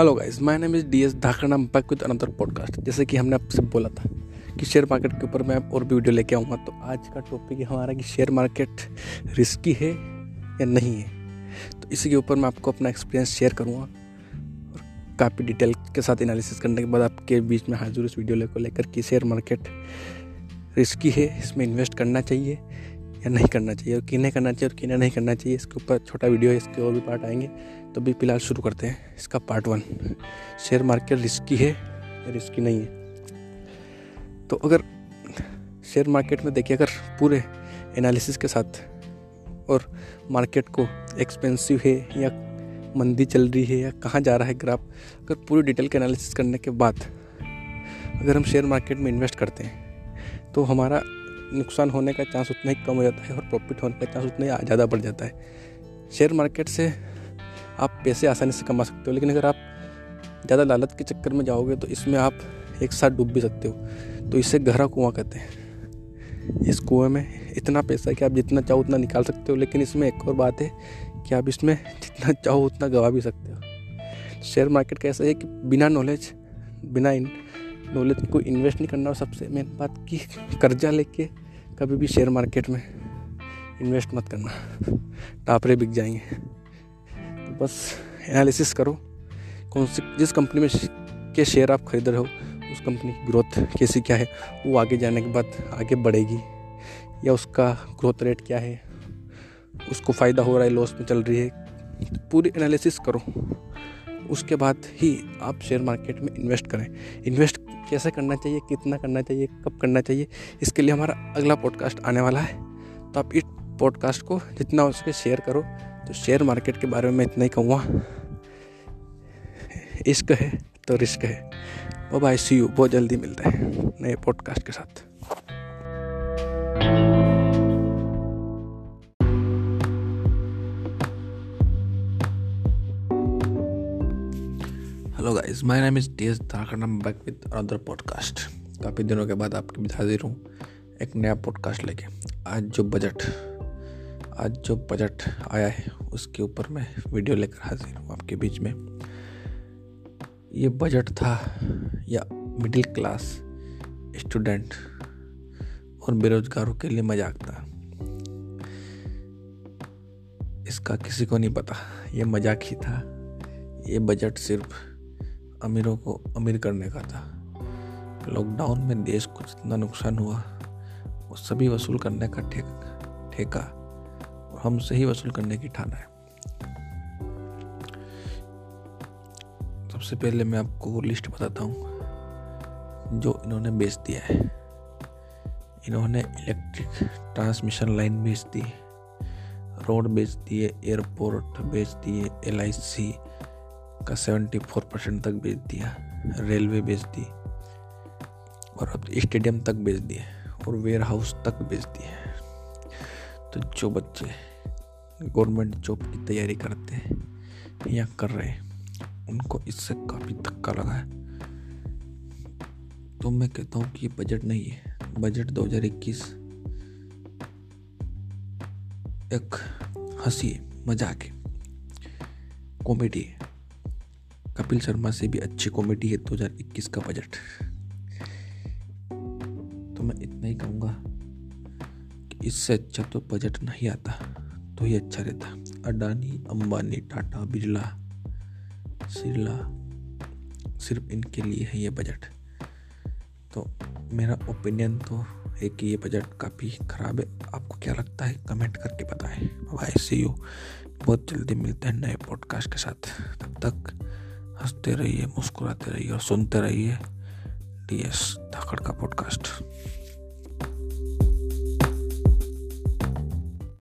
Hello guys my name is D S Dhakad back with another podcast जैसे कि हमने आपसे बोला था कि शेयर मार्केट के ऊपर मैं और भी वीडियो लेके आऊँगा तो आज का टॉपिक हमारा कि शेयर मार्केट रिस्की है या नहीं है? तो इसी के ऊपर मैं आपको अपना एक्सपीरियंस शेयर करूँगा और काफ़ी डिटेल के साथ एनालिसिस करने के बाद आपके बीच में हाजिर इस वीडियो को लेकर कि शेयर मार्केट रिस्की है, इसमें इन्वेस्ट करना चाहिए। या नहीं करना चाहिए, और किन्हें करना चाहिए और किन्हें नहीं करना चाहिए, इसके ऊपर छोटा वीडियो है इसके और भी पार्ट आएँगे। तो भी फ़िलहाल शुरू करते हैं, इसका part one. Share market risky है या रिस्की नहीं है? तो अगर शेयर मार्केट में देखिए, अगर पूरे एनालिसिस के साथ और मार्केट को एक्सपेंसिव है या मंदी चल रही है या कहाँ जा रहा है ग्राफ अगर पूरी डिटेल के एनालिसिस करने के बाद अगर हम शेयर मार्केट में इन्वेस्ट करते हैं तो हमारा नुकसान होने का चांस उतना ही कम हो जाता है और प्रॉफिट होने का चांस उतना ही ज़्यादा बढ़ जाता है। शेयर मार्केट से आप पैसे आसानी से कमा सकते हो, लेकिन अगर आप ज़्यादा लालच के चक्कर में जाओगे तो इसमें आप एक साथ डूब भी सकते हो। तो इसे गहरा कुआँ कहते हैं। इस कुएँ में इतना पैसा है कि आप जितना चाहो उतना निकाल सकते हो, लेकिन इसमें एक और बात है कि आप इसमें जितना चाहो उतना गवा भी सकते हो। शेयर मार्केट का ऐसा है कि बिना नॉलेज बिना नॉलेज को इन्वेस्ट नहीं करना, और सबसे मेन बात कि कर्जा लेके कभी भी शेयर मार्केट में इन्वेस्ट मत करना। टापरे बिक जाएँगे। तो बस एनालिसिस करो, कौन सी, जिस कंपनी में के शेयर आप खरीद रहे हो, उस कंपनी की ग्रोथ कैसी क्या है, वो आगे जाने के बाद आगे बढ़ेगी, या उसका ग्रोथ रेट क्या है, उसको फ़ायदा हो रहा है, लॉस में चल रही है तो पूरी एनालिसिस करो। उसके बाद ही आप शेयर मार्केट में इन्वेस्ट करें। इन्वेस्ट कैसे करना चाहिए, कितना करना चाहिए, कब करना चाहिए, इसके लिए हमारा अगला पॉडकास्ट आने वाला है। तो आप इस पॉडकास्ट को जितना हो सके शेयर करो तो शेयर मार्केट के बारे में मैं इतना ही कहूँगा। इश्क है तो रिस्क है। बाय सी यू बहुत जल्दी मिलता है नए पॉडकास्ट के साथ। Hello guys my name is D S Dhakad back with another podcast काफ़ी दिनों के बाद आपके बीच हाजिर हूँ, एक नया पॉडकास्ट लेके। आज जो बजट आज जो बजट आया है, उसके ऊपर मैं वीडियो लेकर हाजिर हूँ आपके बीच में। ये बजट था, या मिडिल क्लास स्टूडेंट और बेरोजगारों के लिए मज़ाक था। इसका किसी को नहीं पता, ये मज़ाक ही था। ये बजट सिर्फ़ अमीरों को अमीर करने का था। लॉकडाउन में देश को जितना नुकसान हुआ, वो सभी वसूल करने का ठेका ठेका और हमसे ही वसूल करने की ठाना है। सबसे पहले मैं आपको लिस्ट बताता हूँ जो इन्होंने बेच दिया है। इन्होंने इलेक्ट्रिक ट्रांसमिशन लाइन बेच दी, रोड बेच दिए, एयरपोर्ट बेच दिए LIC का सेवेंटी फोर परसेंट तक बेच दिया, रेलवे बेच दी, और अब स्टेडियम तक बेच दिए और वेयर हाउस तक बेच दिए तो जो बच्चे गवर्नमेंट जॉब की तैयारी करते हैं, या कर रहे हैं, उनको इससे काफ़ी धक्का लगा है। तो मैं कहता हूँ कि ये बजट नहीं है। बजट 2021 एक हँसी, मज़ाक है कॉमेडी है। कपिल शर्मा से भी अच्छी कॉमेडी है 2021 का बजट तो मैं इतना ही कहूँगा कि इससे अच्छा तो बजट नहीं आता तो ही अच्छा रहता। अडानी, अंबानी, टाटा, बिरला, सिरला, सिर्फ़ इनके लिए है ये बजट तो मेरा ओपिनियन तो है कि ये बजट काफ़ी ख़राब है। आपको क्या लगता है? कमेंट करके बताएँ। बाय सी यू बहुत जल्दी मिलते हैं नए पॉडकास्ट के साथ। तब तक हँसते रहिए मुस्कुराते रहिए और सुनते रहिए डी एस धाकड़ का पॉडकास्ट